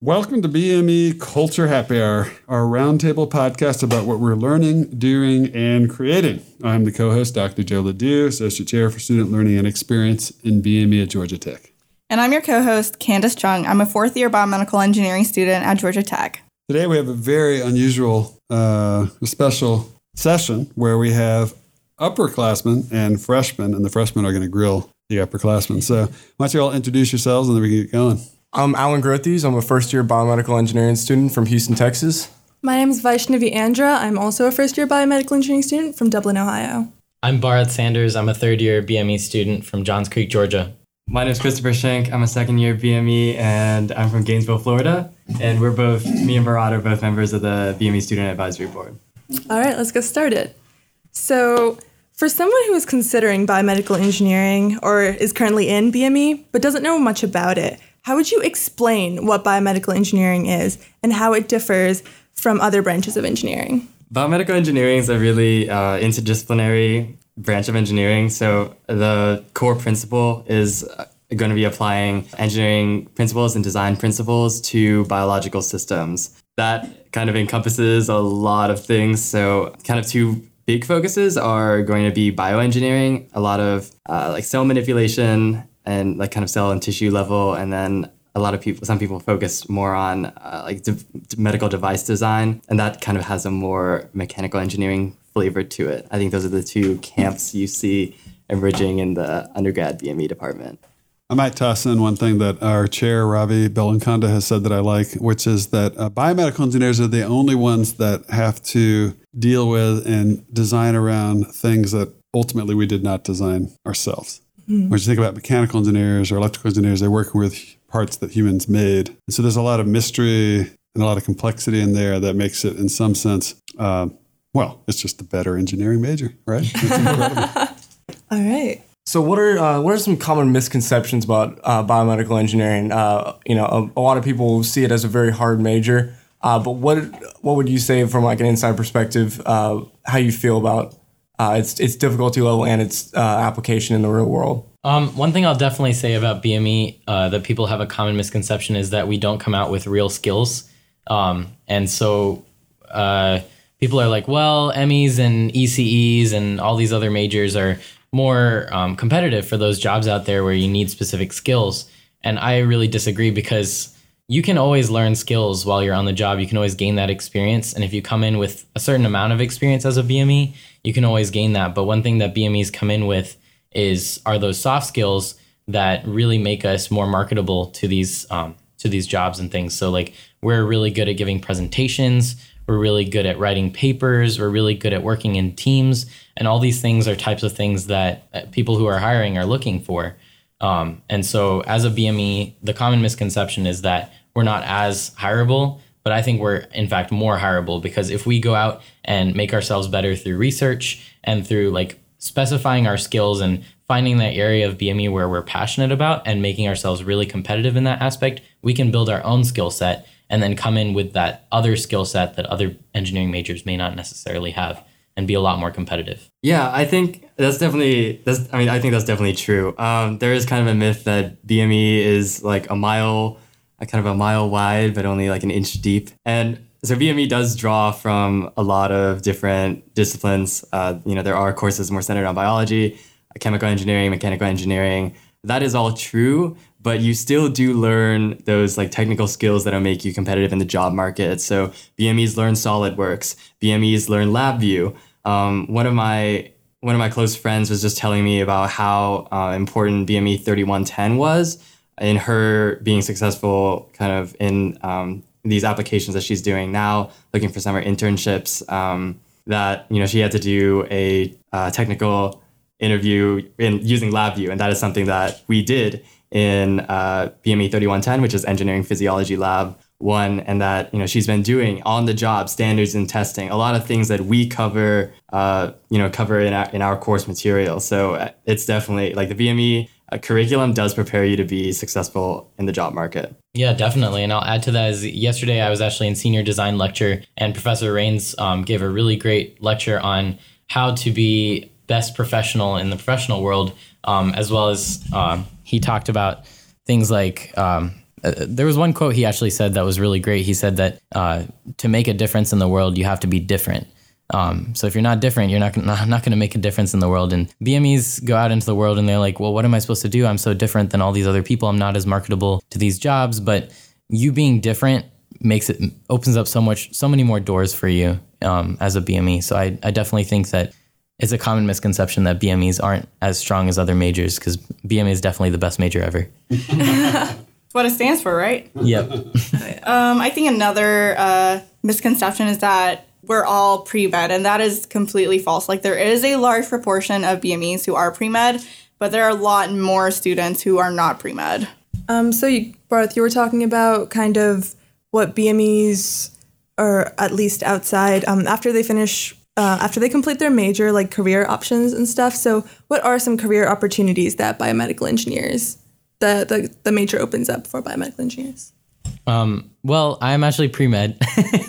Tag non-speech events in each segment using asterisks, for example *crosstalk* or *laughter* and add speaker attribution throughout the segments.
Speaker 1: Welcome to BME Culture Happy Hour, our roundtable podcast about what we're learning, doing, and creating. I'm the co host, Dr. Joe Ledoux, Associate Chair for Student Learning and Experience in BME at Georgia Tech.
Speaker 2: And I'm your co host, Candace Chung. I'm a fourth year biomedical engineering student at Georgia Tech.
Speaker 1: Today we have a very unusual, uh, special session where we have upperclassmen and freshmen, and the freshmen are going to grill the upperclassmen. So, why don't you all introduce yourselves and then we can get going?
Speaker 3: I'm Alan Grothes. I'm a first year biomedical engineering student from Houston, Texas.
Speaker 4: My name is Vaishnavi Andra. I'm also a first year biomedical engineering student from Dublin, Ohio.
Speaker 5: I'm Bharat Sanders. I'm a third year BME student from Johns Creek, Georgia.
Speaker 6: My name is Christopher Schenk. I'm a second year BME and I'm from Gainesville, Florida. And we're both, me and Bharat are both members of the BME Student Advisory Board.
Speaker 4: All right, let's get started. So, for someone who is considering biomedical engineering or is currently in BME but doesn't know much about it, how would you explain what biomedical engineering is and how it differs from other branches of engineering?
Speaker 6: Biomedical engineering is a really uh, interdisciplinary branch of engineering. So the core principle is uh, going to be applying engineering principles and design principles to biological systems. That kind of encompasses a lot of things. So, kind of two big focuses are going to be bioengineering, a lot of uh, like cell manipulation and like kind of cell and tissue level, and then a lot of people, some people focus more on uh, like de- medical device design, and that kind of has a more mechanical engineering flavor to it. I think those are the two camps you see emerging in the undergrad BME department.
Speaker 1: I might toss in one thing that our chair, Ravi Bellamkonda, has said that I like, which is that uh, biomedical engineers are the only ones that have to deal with and design around things that ultimately we did not design ourselves. Mm-hmm. When you think about mechanical engineers or electrical engineers, they're working with parts that humans made. And so there's a lot of mystery and a lot of complexity in there that makes it, in some sense, uh, well, it's just a better engineering major, right? *laughs*
Speaker 4: All right.
Speaker 3: So, what are uh, what are some common misconceptions about uh, biomedical engineering? Uh, you know, a, a, lot of people see it as a very hard major. Uh, but what what would you say from like an inside perspective? Uh, how you feel about uh, its its difficulty level and its application in the real world?
Speaker 5: Um, one thing I'll definitely say about BME that people have a common misconception is that we don't come out with real skills, um, and so people are like, well, MEs and ECEs and all these other majors are more um, competitive for those jobs out there where you need specific skills. And I really disagree because you can always learn skills while you're on the job. You can always gain that experience. And if you come in with a certain amount of experience as a BME, you can always gain that. But one thing that BMEs come in with is are those soft skills that really make us more marketable to these um, to these jobs and things. So like we're really good at giving presentations. We're really good at writing papers. We're really good at working in teams. And all these things are types of things that uh, people who are hiring are looking for. Um, and so, as a BME, the common misconception is that we're not as hireable, but I think we're in fact more hireable because if we go out and make ourselves better through research and through like specifying our skills and finding that area of BME where we're passionate about and making ourselves really competitive in that aspect, we can build our own skill set and then come in with that other skill set that other engineering majors may not necessarily have and be a lot more competitive.
Speaker 6: Yeah, I think that's definitely that's I mean I think that's definitely true. Um, there is kind of a myth that BME is like a mile kind of a mile wide but only like an inch deep. And so BME does draw from a lot of different disciplines. Uh, you know, there are courses more centered on biology, chemical engineering, mechanical engineering. That is all true, but you still do learn those like technical skills that'll make you competitive in the job market. So BMEs learn SolidWorks, BMEs learn LabVIEW. Um, one of my one of my close friends was just telling me about how uh, important BME 3110 was in her being successful kind of in um, these applications that she's doing now, looking for summer internships. Um, that you know she had to do a uh, technical interview in using LabVIEW, and that is something that we did in uh, BME 3110, which is Engineering Physiology Lab one, and that you know she's been doing on the job standards and testing, a lot of things that we cover, uh, you know, cover in our in our course material. So uh, it's definitely like the BME uh, curriculum does prepare you to be successful in the job market.
Speaker 5: Yeah, definitely. And I'll add to that is yesterday I was actually in senior design lecture, and Professor Rains um, gave a really great lecture on how to be best professional in the professional world, um, as well as um, he talked about things like um, uh, there was one quote he actually said that was really great. He said that uh, to make a difference in the world, you have to be different. Um, so if you're not different, you're not gonna, *laughs* not, not going to make a difference in the world. And BMEs go out into the world and they're like, well, what am I supposed to do? I'm so different than all these other people. I'm not as marketable to these jobs. But you being different makes it opens up so much, so many more doors for you um, as a BME. So I, I definitely think that it's a common misconception that BMEs aren't as strong as other majors because BME is definitely the best major ever. *laughs*
Speaker 2: That's what it stands for, right?
Speaker 5: Yep. *laughs*
Speaker 2: Um, I think another uh, misconception is that we're all pre-med, and that is completely false. Like there is a large proportion of BMEs who are pre-med, but there are a lot more students who are not pre-med.
Speaker 4: Um, so, you, Bharat, you were talking about kind of what BMEs, or at least outside, um, after they finish, uh, after they complete their major, like career options and stuff. So, what are some career opportunities that biomedical engineers, the, the, the major opens up for biomedical engineers?
Speaker 5: Um, well, I'm actually pre med,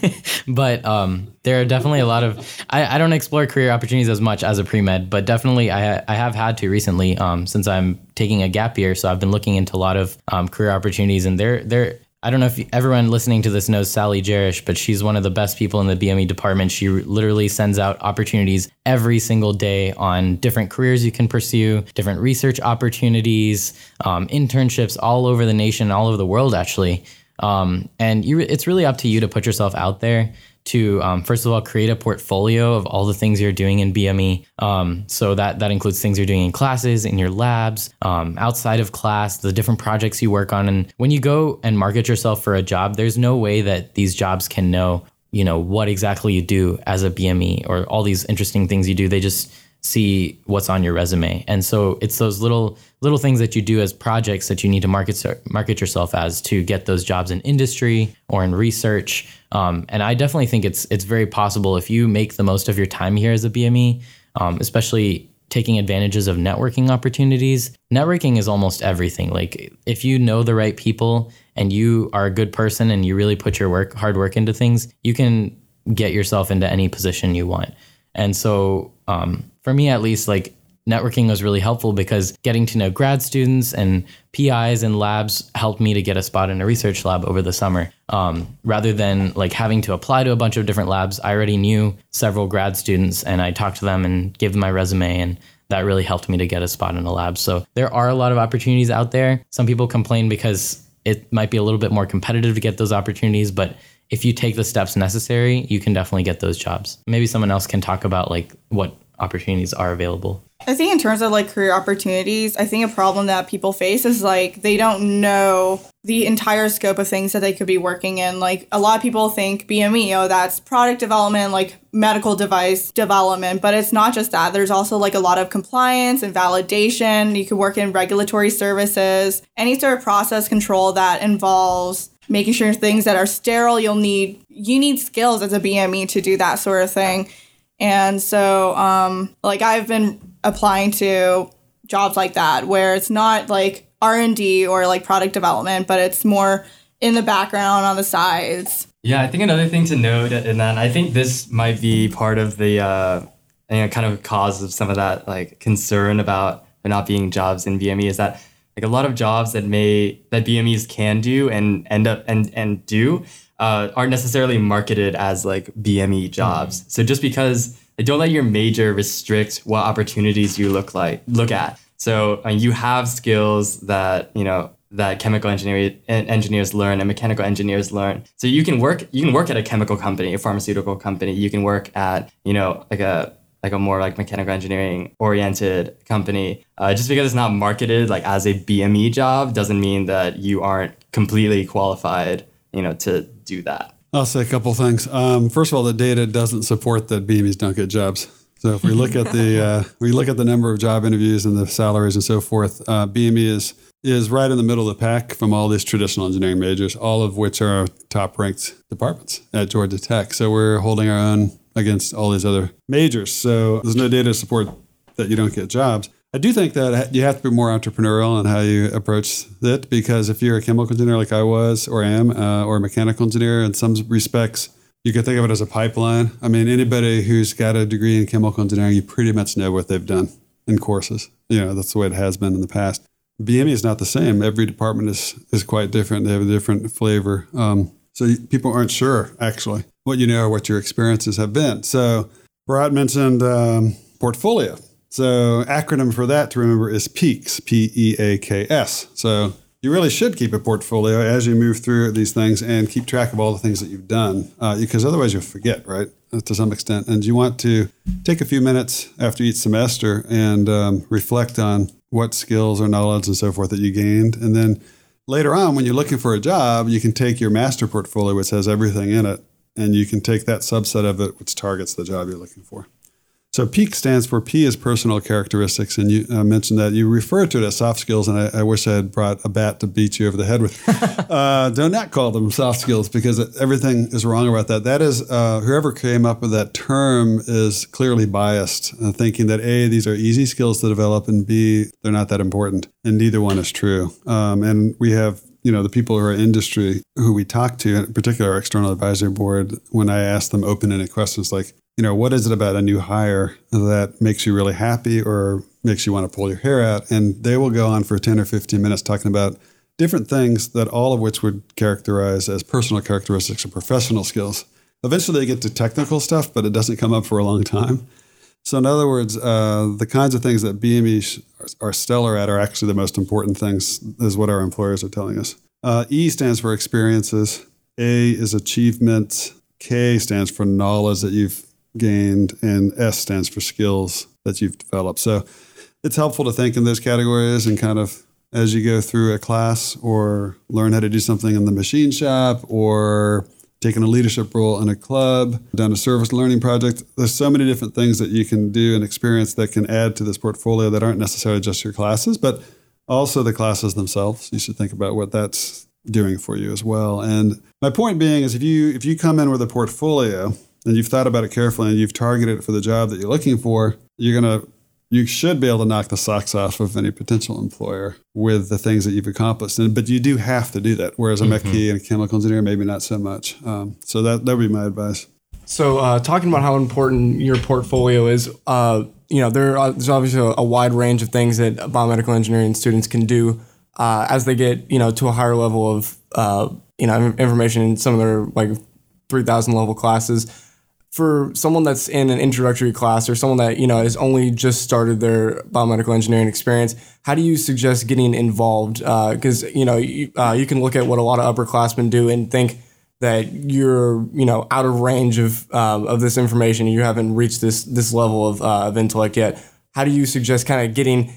Speaker 5: *laughs* but um, there are definitely a lot of. I, I don't explore career opportunities as much as a pre med, but definitely I, I have had to recently um, since I'm taking a gap year. So I've been looking into a lot of um, career opportunities, and they're they're I don't know if everyone listening to this knows Sally Jarish, but she's one of the best people in the BME department. She literally sends out opportunities every single day on different careers you can pursue, different research opportunities, um, internships all over the nation, all over the world, actually. Um, and you, it's really up to you to put yourself out there to um, first of all create a portfolio of all the things you're doing in BME. Um, so that that includes things you're doing in classes, in your labs, um, outside of class, the different projects you work on. And when you go and market yourself for a job, there's no way that these jobs can know you know what exactly you do as a BME or all these interesting things you do. They just see what's on your resume. And so it's those little little things that you do as projects that you need to market market yourself as to get those jobs in industry or in research. Um, and I definitely think it's it's very possible if you make the most of your time here as a BME, um, especially taking advantages of networking opportunities. Networking is almost everything. Like if you know the right people and you are a good person and you really put your work hard work into things, you can get yourself into any position you want. And so um, for me at least, like networking was really helpful because getting to know grad students and PIs and labs helped me to get a spot in a research lab over the summer. Um, rather than like having to apply to a bunch of different labs, I already knew several grad students and I talked to them and gave them my resume and that really helped me to get a spot in a lab. So there are a lot of opportunities out there. Some people complain because it might be a little bit more competitive to get those opportunities, but if you take the steps necessary, you can definitely get those jobs. Maybe someone else can talk about like what opportunities are available.
Speaker 2: I think in terms of like career opportunities, I think a problem that people face is like they don't know the entire scope of things that they could be working in. Like a lot of people think BME, oh, that's product development, like medical device development, but it's not just that. There's also like a lot of compliance and validation. You could work in regulatory services, any sort of process control that involves making sure things that are sterile, you'll need you need skills as a BME to do that sort of thing. And so, um, like I've been applying to jobs like that where it's not like R&D or like product development, but it's more in the background on the sides.
Speaker 6: Yeah, I think another thing to note, and then I think this might be part of the uh, you know, kind of cause of some of that like concern about there not being jobs in BME is that like a lot of jobs that may that BMEs can do and end up and and do uh, aren't necessarily marketed as like BME jobs. Mm-hmm. So just because like, don't let your major restrict what opportunities you look like look at. So uh, you have skills that you know that chemical engineer engineers learn and mechanical engineers learn. So you can work you can work at a chemical company, a pharmaceutical company. You can work at you know like a like a more like mechanical engineering oriented company. Uh, just because it's not marketed like as a BME job doesn't mean that you aren't completely qualified, you know, to do that.
Speaker 1: I'll say a couple things. Um, first of all, the data doesn't support that BMEs don't get jobs. So if we look at the *laughs* uh, we look at the number of job interviews and the salaries and so forth, uh, BME is is right in the middle of the pack from all these traditional engineering majors, all of which are top ranked departments at Georgia Tech. So we're holding our own against all these other majors. So there's no data to support that you don't get jobs. I do think that you have to be more entrepreneurial in how you approach it because if you're a chemical engineer like I was or am, uh, or a mechanical engineer, in some respects, you could think of it as a pipeline. I mean, anybody who's got a degree in chemical engineering, you pretty much know what they've done in courses. You know, that's the way it has been in the past. BME is not the same. Every department is is quite different. They have a different flavor. Um, so people aren't sure actually what you know or what your experiences have been. So Bharat mentioned um, portfolio. So acronym for that to remember is PEAKS, P E A K S. So you really should keep a portfolio as you move through these things and keep track of all the things that you've done, uh, because otherwise you'll forget, right, uh, to some extent. And you want to take a few minutes after each semester and um, reflect on what skills or knowledge and so forth that you gained, and then later on when you're looking for a job, you can take your master portfolio, which has everything in it, and you can take that subset of it, which targets the job you're looking for. So PEAK stands for P is personal characteristics, and you uh, mentioned that you refer to it as soft skills, and I, I wish I had brought a bat to beat you over the head with. *laughs* uh, do not call them soft skills because everything is wrong about that. That is, uh, whoever came up with that term is clearly biased, uh, thinking that A, these are easy skills to develop, and B, they're not that important, and neither one is true. Um, and we have you know the people who are industry who we talk to, in particular our external advisory board, when I ask them open-ended questions like, you know, what is it about a new hire that makes you really happy or makes you want to pull your hair out? And they will go on for 10 or 15 minutes talking about different things that all of which would characterize as personal characteristics or professional skills. Eventually they get to technical stuff, but it doesn't come up for a long time. So, in other words, uh, the kinds of things that BME are stellar at are actually the most important things, is what our employers are telling us. Uh, e stands for experiences, A is achievement, K stands for knowledge that you've gained, and S stands for skills that you've developed. So, it's helpful to think in those categories and kind of as you go through a class or learn how to do something in the machine shop or taking a leadership role in a club, done a service learning project. There's so many different things that you can do and experience that can add to this portfolio that aren't necessarily just your classes, but also the classes themselves. You should think about what that's doing for you as well. And my point being is if you if you come in with a portfolio and you've thought about it carefully and you've targeted it for the job that you're looking for, you're going to you should be able to knock the socks off of any potential employer with the things that you've accomplished. And, but you do have to do that. Whereas a mechie and a chemical engineer, maybe not so much. Um, so that that would be my advice.
Speaker 3: So, uh, talking about how important your portfolio is, uh, you know, there are, there's obviously a, a wide range of things that biomedical engineering students can do uh, as they get, you know, to a higher level of, uh, you know, information in some of their like 3,000 level classes. For someone that's in an introductory class or someone that, you know, has only just started their biomedical engineering experience, how do you suggest getting involved? Because, you know, you, uh, you can look at what a lot of upperclassmen do and think, that you're you know out of range of um, of this information. And you haven't reached this this level of, uh, of intellect yet. How do you suggest kind of getting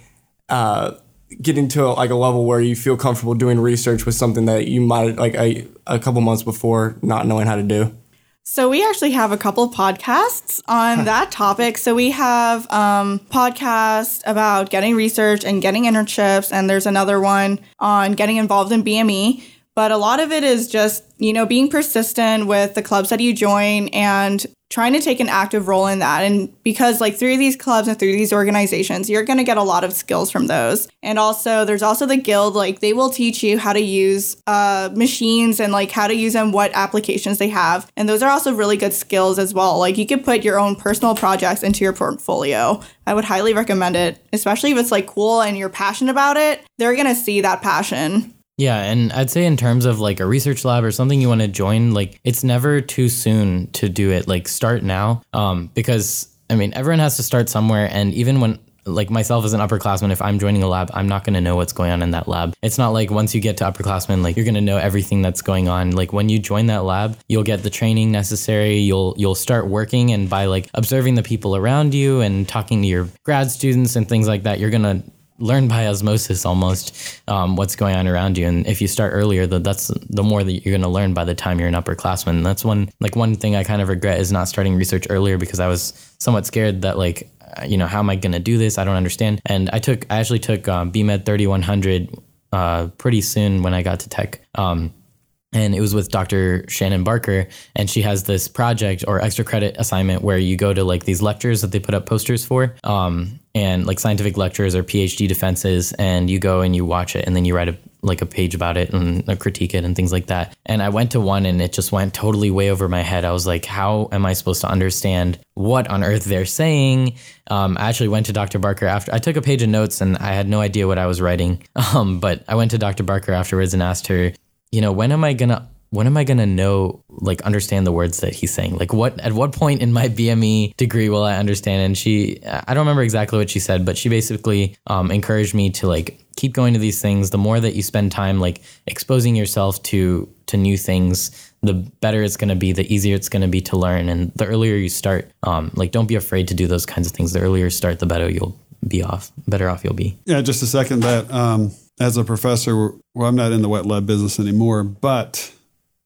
Speaker 3: uh, getting to like a level where you feel comfortable doing research with something that you might like a, a couple months before not knowing how to do
Speaker 2: So we actually have a couple of podcasts on that topic. So we have um, podcast about getting research and getting internships, and there's another one on getting involved in BME. But a lot of it is just you know being persistent with the clubs that you join and trying to take an active role in that. And because like through these clubs and through these organizations, you're going to get a lot of skills from those. And also there's also the guild, like they will teach you how to use uh, machines and like how to use them, what applications they have. And those are also really good skills as well. Like you could put your own personal projects into your portfolio. I would highly recommend it, especially if it's like cool and you're passionate about it. They're going to see that passion.
Speaker 5: Yeah, and I'd say in terms of like a research lab or something you want to join, like it's never too soon to do it. Like start now, um, because I mean everyone has to start somewhere, and even when like myself as an upperclassman, if I'm joining a lab, I'm not going to know what's going on in that lab. It's not like once you get to upperclassmen, like you're going to know everything that's going on. Like when you join that lab, you'll get the training necessary. You'll you'll start working, and by like observing the people around you and talking to your grad students and things like that, you're going to learn by osmosis almost um, what's going on around you. And if you start earlier the, that's the more that you're going to learn by the time you're an upperclassman. And that's one like one thing i kind of regret is not starting research earlier because i was somewhat scared that like uh, you know how am i going to do this? I don't understand. And i took i actually took um, bmed 3100 uh, pretty soon when i got to tech. Um, and it was with Dr. Shannon Barker, and she has this project or extra credit assignment where you go to like these lectures that they put up posters for, um, and like scientific lectures or PhD defenses, and you go and you watch it, and then you write a like a page about it and uh, critique it and things like that. And I went to one and it just went totally way over my head. I was like, how am I supposed to understand what on earth they're saying? Um, I actually went to Dr. Barker after I took a page of notes and I had no idea what I was writing. *laughs* Um, but I went to Dr. Barker afterwards and asked her, you know, when am I gonna when am I gonna know like understand the words that he's saying? Like what at what point in my BME degree will I understand? And she I don't remember exactly what she said, but she basically um, encouraged me to like keep going to these things. The more that you spend time like exposing yourself to to new things, the better it's gonna be, the easier it's gonna be to learn. And the earlier you start, um, like don't be afraid to do those kinds of things. The earlier you start, the better you'll be off, better off you'll be.
Speaker 1: Yeah, just a second that um, as a professor, well, I'm not in the wet lab business anymore, but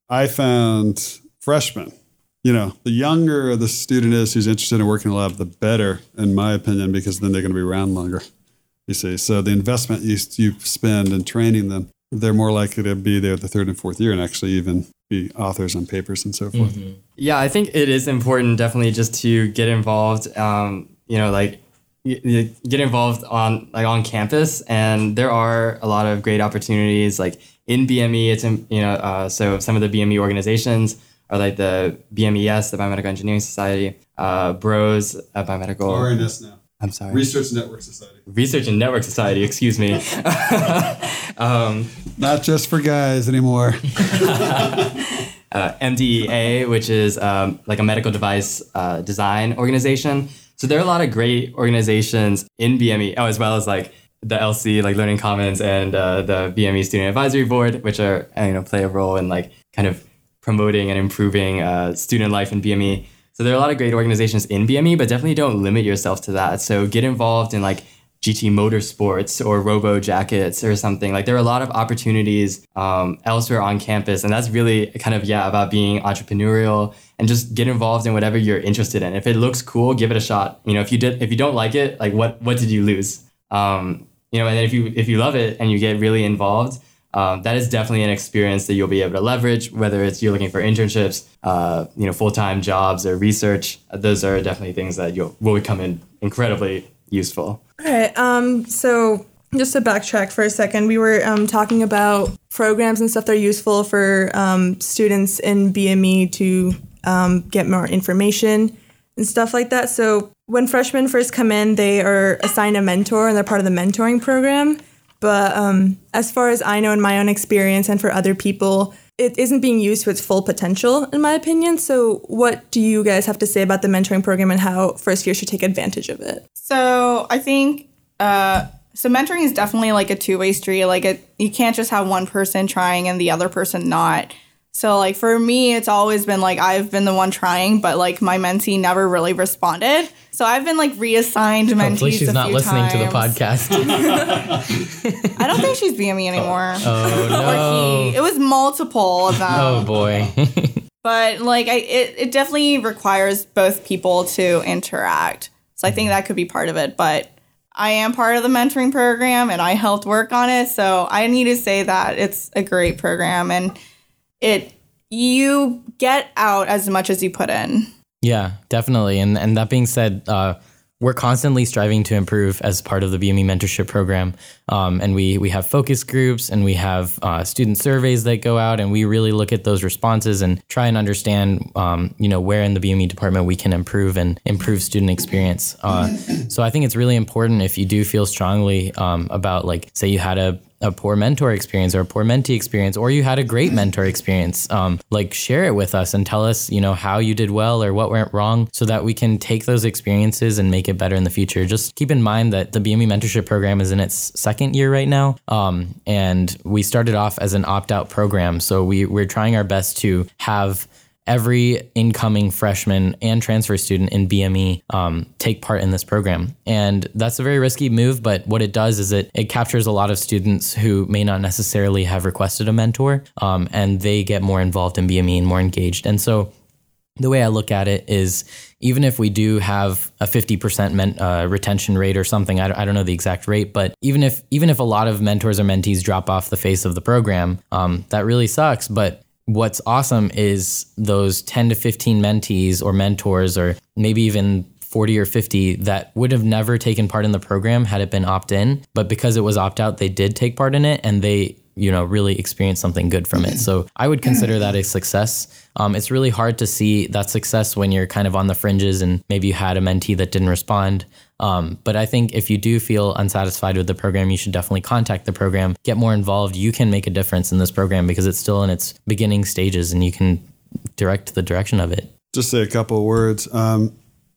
Speaker 1: I found freshmen, you know, the younger the student is who's interested in working in lab, the better, in my opinion, because then they're going to be around longer. You see, so the investment you, you spend in training them, they're more likely to be there the third and fourth year and actually even be authors on papers and so forth.
Speaker 6: Yeah, I think it is important definitely just to get involved. Um, you know, like get involved on like on campus, and there are a lot of great opportunities. Like in BME, it's in, you know, uh, so some of the BME organizations are like the BMES, the Biomedical Engineering Society, uh, BROS, uh, Biomedical.
Speaker 1: RNS now.
Speaker 6: I'm sorry.
Speaker 1: Research Network Society.
Speaker 6: Research and Network Society. Excuse me. *laughs* um,
Speaker 1: Not just for guys anymore. *laughs*
Speaker 6: uh, MDEA, which is um, like a medical device uh, design organization. So there are a lot of great organizations in BME, oh, as well as like the LC, like Learning Commons, and uh, the BME Student Advisory Board, which are uh, you know play a role in like kind of promoting and improving uh, student life in BME. So there are a lot of great organizations in BME, but definitely don't limit yourself to that. So get involved in like GT Motorsports or Robo Jackets or something. Like there are a lot of opportunities um, elsewhere on campus, and that's really kind of yeah about being entrepreneurial and just get involved in whatever you're interested in. If it looks cool, give it a shot. You know, if you did if you don't like it, like what what did you lose? Um, you know, and if you if you love it and you get really involved, um, that is definitely an experience that you'll be able to leverage. Whether it's you're looking for internships, uh, you know, full time jobs or research, those are definitely things that you'll will become in incredibly useful.
Speaker 4: All right. Um, so just to backtrack for a second, we were um, talking about programs and stuff that are useful for um, students in BME to um, get more information and stuff like that. So when freshmen first come in, they are assigned a mentor and they're part of the mentoring program. But um, as far as I know in my own experience and for other people, it isn't being used to its full potential, in my opinion. So, what do you guys have to say about the mentoring program and how first year should take advantage of it?
Speaker 2: So I think uh, so mentoring is definitely like a two way street. Like it, you can't just have one person trying and the other person not. So like for me, it's always been like I've been the one trying, but like my mentee never really responded. So I've been like reassigned mentees.
Speaker 5: Hopefully, she's
Speaker 2: a
Speaker 5: not
Speaker 2: few
Speaker 5: listening to the podcast. *laughs*
Speaker 2: I don't think she's BME anymore.
Speaker 5: oh, oh *laughs*
Speaker 2: Or
Speaker 5: no!
Speaker 2: he. It was multiple of them.
Speaker 5: Oh boy. *laughs*
Speaker 2: but like I it, it definitely requires both people to interact. So I think that could be part of it. But I am part of the mentoring program and I helped work on it. So I need to say that it's a great program and it you get out as much as you put in.
Speaker 5: Yeah, definitely. And and that being said, uh, we're constantly striving to improve as part of the BME mentorship program. Um, and we we have focus groups and we have uh, student surveys that go out, and we really look at those responses and try and understand, um, you know, where in the BME department we can improve and improve student experience. Uh, so I think it's really important if you do feel strongly um, about, like, say you had a a poor mentor experience or a poor mentee experience, or you had a great mentor experience, um, like share it with us and tell us, you know, how you did well or what went wrong so that we can take those experiences and make it better in the future. Just keep in mind that the BME mentorship program is in its second year right now. Um, and we started off as an opt out program. So we, we're trying our best to have every incoming freshman and transfer student in BME um, take part in this program. And that's a very risky move, but what it does is it, it captures a lot of students who may not necessarily have requested a mentor um, and they get more involved in BME and more engaged. And so the way I look at it is even if we do have a 50% men, uh, retention rate or something, I, don't- I don't know the exact rate, but even if even if a lot of mentors or mentees drop off the face of the program, um, that really sucks. But what's awesome is those 10 to 15 mentees or mentors or maybe even 40 or 50 that would have never taken part in the program had it been opt in but because it was opt out they did take part in it and they you know really experienced something good from it. So I would consider that a success. Um, it's really hard to see that success when you're kind of on the fringes and maybe you had a mentee that didn't respond. Um, but I think if you do feel unsatisfied with the program, you should definitely contact the program, get more involved. You can make a difference in this program because it's still in its beginning stages and you can direct the direction of it.
Speaker 1: Just say a couple of words. Um,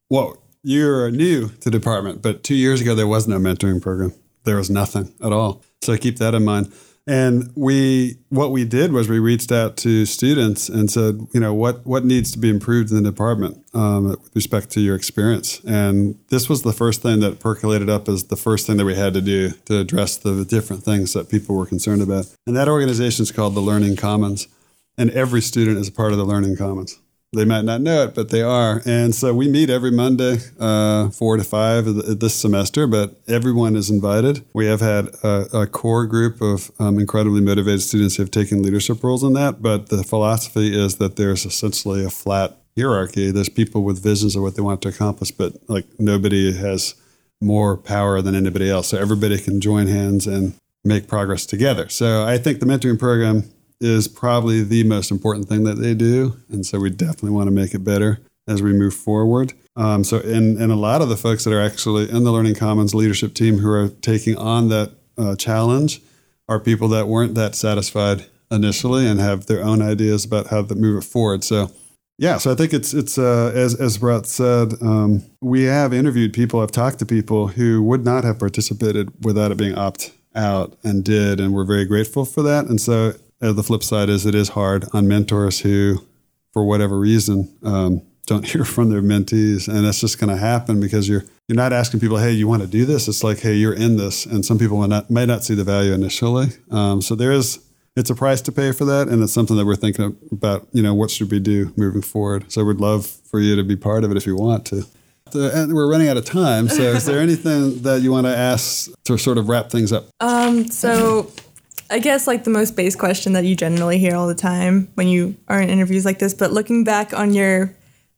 Speaker 1: well, you're new to the department, but two years ago, there was no mentoring program. There was nothing at all. So keep that in mind. And we, what we did was we reached out to students and said, you know, what what needs to be improved in the department um, with respect to your experience. And this was the first thing that percolated up as the first thing that we had to do to address the different things that people were concerned about. And that organization is called the Learning Commons, and every student is a part of the Learning Commons. They might not know it, but they are. And so we meet every Monday, uh, four to five this semester, but everyone is invited. We have had a, a core group of um, incredibly motivated students who have taken leadership roles in that. But the philosophy is that there's essentially a flat hierarchy. There's people with visions of what they want to accomplish, but like nobody has more power than anybody else. So everybody can join hands and make progress together. So I think the mentoring program is probably the most important thing that they do. And so we definitely want to make it better as we move forward. Um, so, and, and a lot of the folks that are actually in the Learning Commons leadership team who are taking on that uh, challenge are people that weren't that satisfied initially and have their own ideas about how to move it forward. So, yeah, so I think it's it's uh, as as Bharat said, um, we have interviewed people, I've talked to people who would not have participated without it being opt out and did, and we're very grateful for that. And so uh, the flip side is it is hard on mentors who, for whatever reason, um, don't *laughs* hear from their mentees, and that's just going to happen because you're you're not asking people, hey, you want to do this? It's like, hey, you're in this, and some people may not may not see the value initially. Um, so there is it's a price to pay for that, and it's something that we're thinking about. You know, what should we do moving forward? So we'd love for you to be part of it if you want to. And we're running out of time. So, is there *laughs* anything that you want to ask to sort of wrap things up?
Speaker 4: Um, so I guess like the most base question that you generally hear all the time when you are in interviews like this, but looking back on your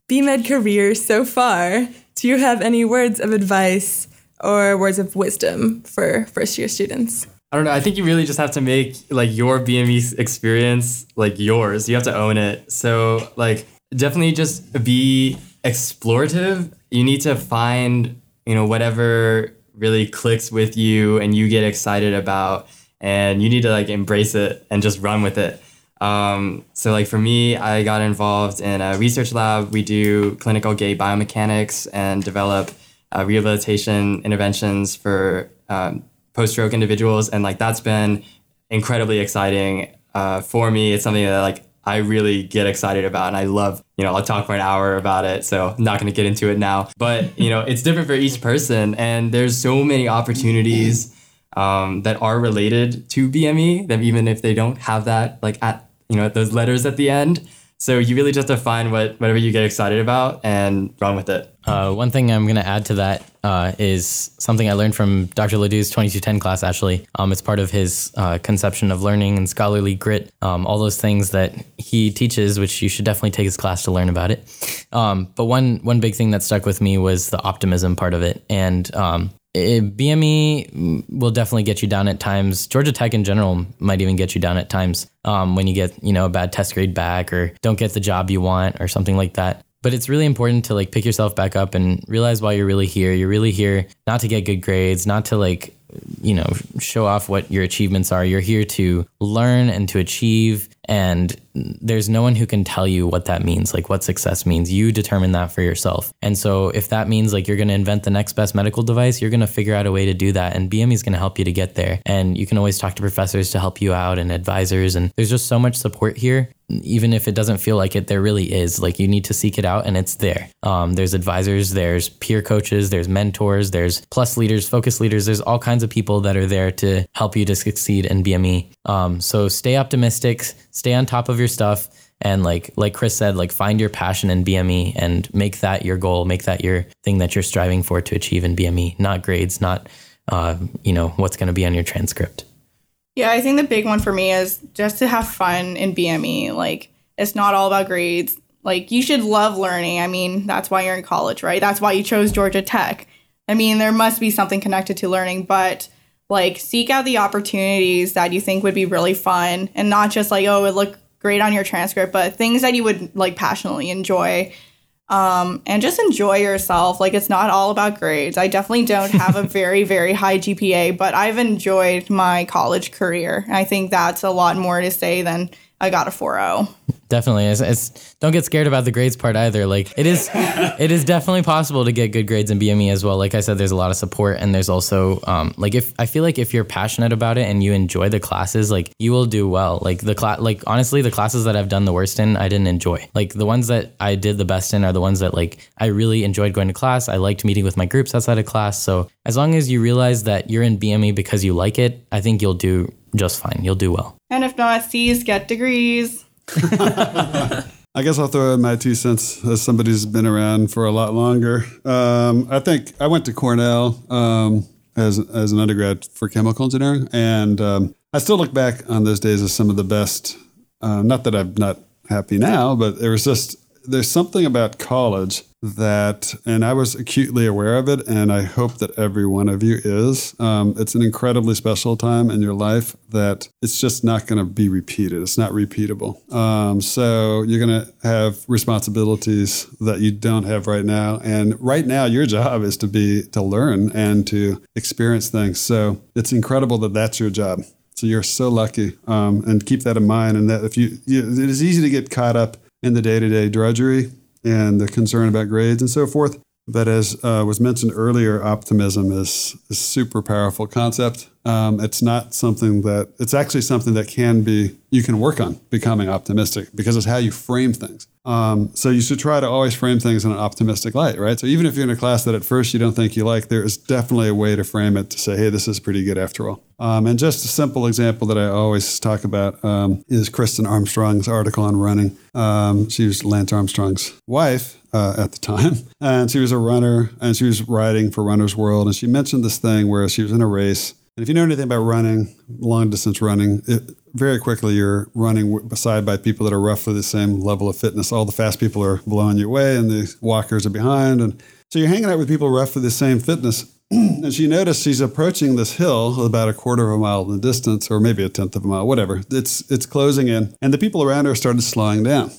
Speaker 4: BMed career so far, do you have any words of advice or words of wisdom for first year students?
Speaker 6: I don't know. I think you really just have to make like your BME experience like yours. You have to own it. So like definitely just be explorative. You need to find, you know, whatever really clicks with you and you get excited about and you need to like embrace it and just run with it. Um, so like for me, I got involved in a research lab. We do clinical gait biomechanics and develop uh, rehabilitation interventions for um, post-stroke individuals, and like that's been incredibly exciting uh, for me. It's something that like I really get excited about, and I love. You know, I'll talk for an hour about it, so I'm not going to get into it now. But you know, it's different for each person, and there's so many opportunities um, that are related to BME, that even if they don't have that, like at you know those letters at the end. So you really just define what whatever you get excited about and run with it.
Speaker 5: Uh, one thing I'm going to add to that uh, is something I learned from Dr. Ledoux's 2210 class. Actually, um, it's part of his uh, conception of learning and scholarly grit. Um, all those things that he teaches, which you should definitely take his class to learn about it. Um, but one one big thing that stuck with me was the optimism part of it, and um, it, BME will definitely get you down at times. Georgia Tech in general might even get you down at times um, when you get you know a bad test grade back or don't get the job you want or something like that. But it's really important to like pick yourself back up and realize why you're really here. You're really here not to get good grades, not to like you know show off what your achievements are. You're here to learn and to achieve and there's no one who can tell you what that means, like what success means. You determine that for yourself. And so if that means like you're going to invent the next best medical device, you're going to figure out a way to do that. And BME is going to help you to get there. And you can always talk to professors to help you out and advisors. And there's just so much support here. Even if it doesn't feel like it, there really is. Like you need to seek it out and it's there. Um, there's advisors, there's peer coaches, there's mentors, there's plus leaders, focus leaders. There's all kinds of people that are there to help you to succeed in BME. Um, so stay optimistic, stay on top of your stuff and like like Chris said, like find your passion in BME and make that your goal, make that your thing that you're striving for to achieve in BME, not grades, not uh, you know what's going to be on your transcript.
Speaker 2: Yeah, I think the big one for me is just to have fun in BME. Like it's not all about grades. Like you should love learning. I mean, that's why you're in college, right? That's why you chose Georgia Tech. I mean, there must be something connected to learning, but like seek out the opportunities that you think would be really fun and not just like, oh, it would look great on your transcript, but things that you would like passionately enjoy. Um, and just enjoy yourself. Like it's not all about grades. I definitely don't have a *laughs* very, very high GPA, but I've enjoyed my college career. I think that's a lot more to say than I got a oh. 4.0.
Speaker 5: Definitely. It's, it's don't get scared about the grades part either. Like it is it is definitely possible to get good grades in BME as well. Like I said, there's a lot of support and there's also um, like if I feel like if you're passionate about it and you enjoy the classes, like you will do well. Like the class like honestly, the classes that I've done the worst in, I didn't enjoy. Like the ones that I did the best in are the ones that like I really enjoyed going to class. I liked meeting with my groups outside of class. So as long as you realize that you're in BME because you like it, I think you'll do just fine. You'll do well.
Speaker 2: And if not, C's get degrees. *laughs*
Speaker 1: I guess I'll throw in my two cents as somebody who's been around for a lot longer. Um, I think I went to Cornell um, as as an undergrad for chemical engineering, and um, I still look back on those days as some of the best. Uh, not that I'm not happy now, but there was just there's something about college that, and I was acutely aware of it, and I hope that every one of you is. Um, it's an incredibly special time in your life that it's just not going to be repeated. It's not repeatable. Um, so you're going to have responsibilities that you don't have right now, and right now your job is to be to learn and to experience things. So it's incredible that that's your job. So you're so lucky, um, and keep that in mind. And that if you, you, it is easy to get caught up in the day to day drudgery and the concern about grades and so forth. But as uh, was mentioned earlier, optimism is a super powerful concept. Um, it's not something that, it's actually something that can be, you can work on becoming optimistic because it's how you frame things. Um, so you should try to always frame things in an optimistic light, right? So even if you're in a class that at first you don't think you like, there is definitely a way to frame it to say, hey, this is pretty good after all. Um, and just a simple example that I always talk about um, is Kristen Armstrong's article on running. Um, she was Lance Armstrong's wife uh, at the time, *laughs* and she was a runner, and she was riding for Runner's World, and she mentioned this thing where she was in a race. And if you know anything about running, long distance running, it, very quickly you're running beside by people that are roughly the same level of fitness. All the fast people are blowing you away, and the walkers are behind, and so you're hanging out with people roughly the same fitness. *clears throat* and she noticed she's approaching this hill about a quarter of a mile in the distance, or maybe a tenth of a mile, whatever. It's it's closing in, and the people around her started slowing down.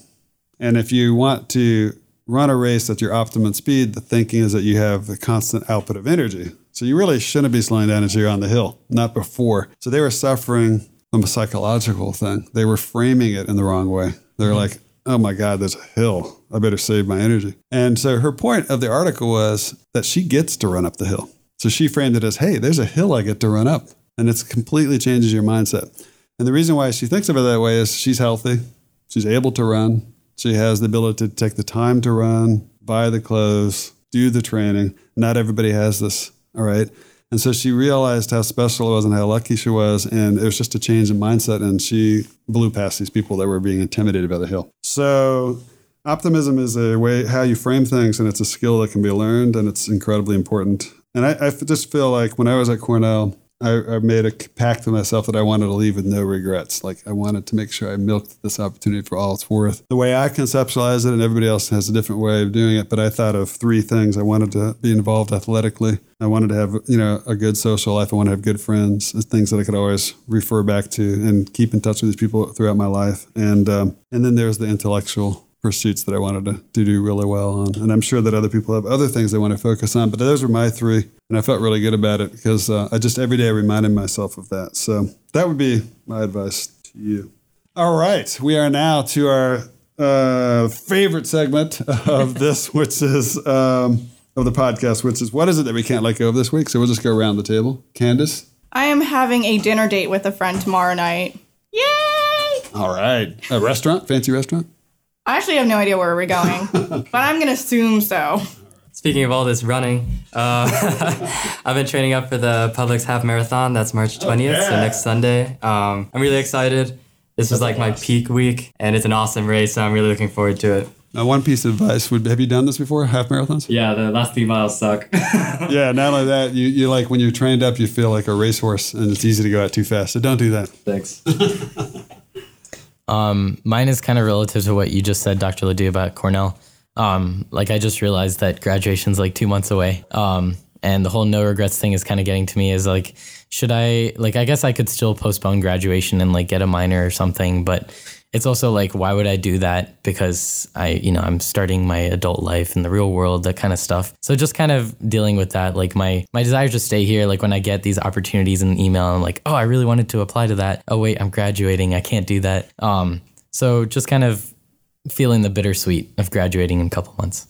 Speaker 1: And if you want to run a race at your optimum speed, the thinking is that you have a constant output of energy. So you really shouldn't be slowing down until you're on the hill, not before. So they were suffering from a psychological thing. They were framing it in the wrong way. They're mm-hmm. like, oh my God, there's a hill. I better save my energy. And so her point of the article was that she gets to run up the hill. So she framed it as, hey, there's a hill I get to run up. And it completely changes your mindset. And the reason why she thinks of it that way is she's healthy, she's able to run, she has the ability to take the time to run, buy the clothes, do the training. Not everybody has this. All right. And so she realized how special it was and how lucky she was. And it was just a change in mindset. And she blew past these people that were being intimidated by the hill. So optimism is a way how you frame things, and it's a skill that can be learned, and it's incredibly important. And I, I just feel like when I was at Cornell, I, I, made a pact with myself that I wanted to leave with no regrets. Like I wanted to make sure I milked this opportunity for all it's worth. The way I conceptualize it, and everybody else has a different way of doing it, but I thought of three things. I wanted to be involved athletically. I wanted to have you know a good social life. I want to have good friends, things that I could always refer back to and keep in touch with these people throughout my life. And um, and then there's the intellectual pursuits that I wanted to, to do really well on. And I'm sure that other people have other things they want to focus on, but those were my three. And I felt really good about it because uh, I just every day reminded myself of that. So that would be my advice to you. All right. We are now to our uh, favorite segment *laughs* of this, which is um, of the podcast, which is what is it that we can't let go of this week? So we'll just go around the table. Candace?
Speaker 2: I am having a dinner date with a friend tomorrow night. Yay!
Speaker 1: All right. A restaurant? Fancy restaurant?
Speaker 2: I actually have no idea where we're going, *laughs* but I'm gonna assume so.
Speaker 6: Speaking of all this running, uh, *laughs* I've been training up for the Publix half marathon. That's March 20th, oh, yeah. so next Sunday. Um, I'm really excited. This was like my peak week, and it's an awesome race, so I'm really looking forward to it.
Speaker 1: Now, one piece of advice would have you done this before, half marathons?
Speaker 6: Yeah, the last three miles suck. *laughs*
Speaker 1: yeah, not only that, you, you like when you're trained up, you feel like a racehorse, and it's easy to go out too fast. So don't do that.
Speaker 6: Thanks.
Speaker 5: Um, mine is kind of relative to what you just said, Dr. Ledoux, about Cornell. Um, like I just realized that graduation's like two months away. Um, and the whole no regrets thing is kind of getting to me. Is like, should I like? I guess I could still postpone graduation and like get a minor or something, but it's also like, why would I do that? Because I, you know, I'm starting my adult life in the real world, that kind of stuff. So just kind of dealing with that, like my my desire to stay here. Like when I get these opportunities in an email, I'm like, oh, I really wanted to apply to that. Oh wait, I'm graduating. I can't do that. Um, so just kind of feeling the bittersweet of graduating in a couple months.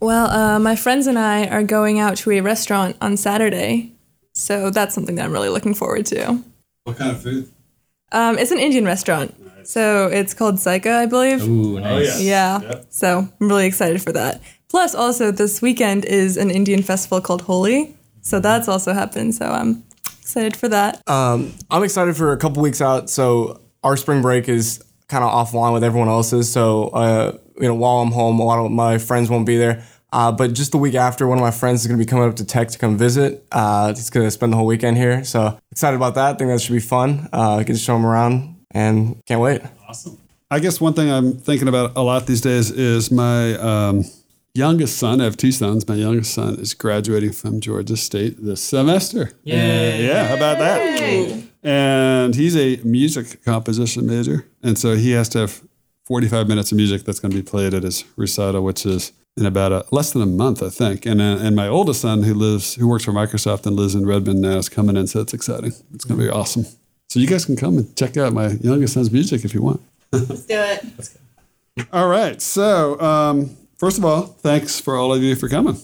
Speaker 4: Well, uh, my friends and I are going out to a restaurant on Saturday, so that's something that I'm really looking forward to.
Speaker 1: What kind of food?
Speaker 4: Um, it's an Indian restaurant, so it's called Saika, I believe.
Speaker 5: Ooh, nice.
Speaker 4: Yeah. So I'm really excited for that. Plus, also this weekend is an Indian festival called Holi, so that's also happened. So I'm excited for that.
Speaker 3: Um, I'm excited for a couple weeks out. So our spring break is kind of offline with everyone else's. So uh, you know, while I'm home, a lot of my friends won't be there. Uh, but just the week after, one of my friends is going to be coming up to Tech to come visit. Uh, he's going to spend the whole weekend here. So excited about that. I think that should be fun. Uh, get to show him around and can't wait. Awesome.
Speaker 1: I guess one thing I'm thinking about a lot these days is my um, youngest son. I have two sons. My youngest son is graduating from Georgia State this semester. Yeah, yeah. How about that? And he's a music composition major, and so he has to have 45 minutes of music that's going to be played at his recital, which is in about a, less than a month, I think. And uh, and my oldest son, who lives, who works for Microsoft and lives in Redmond now, is coming in, so it's exciting. It's going to be awesome. So you guys can come and check out my youngest son's music if you want.
Speaker 2: Let's do it.
Speaker 1: All right. So, um, first of all, thanks for all of you for coming.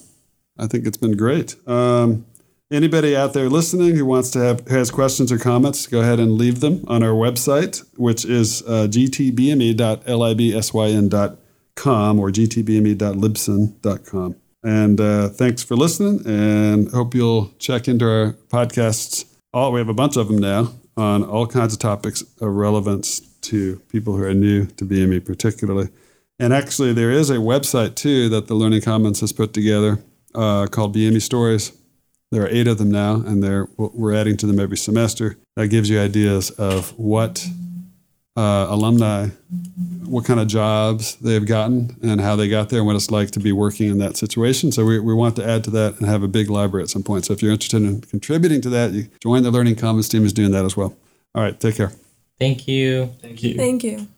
Speaker 1: I think it's been great. Um, anybody out there listening who wants to have has questions or comments, go ahead and leave them on our website, which is uh, gtbme.libsyn.com or gtbme.libsyn.com. And uh, thanks for listening, and hope you'll check into our podcasts. All we have a bunch of them now on all kinds of topics of relevance to people who are new to BME, particularly. And actually, there is a website too that the Learning Commons has put together uh, called BME Stories. There are eight of them now, and we're adding to them every semester. That gives you ideas of what uh, alumni, what kind of jobs they've gotten, and how they got there, and what it's like to be working in that situation. So we, we want to add to that and have a big library at some point. So if you're interested in contributing to that, you join the Learning Commons team is doing that as well. All right, take care.
Speaker 5: Thank you.
Speaker 3: Thank you.
Speaker 4: Thank you.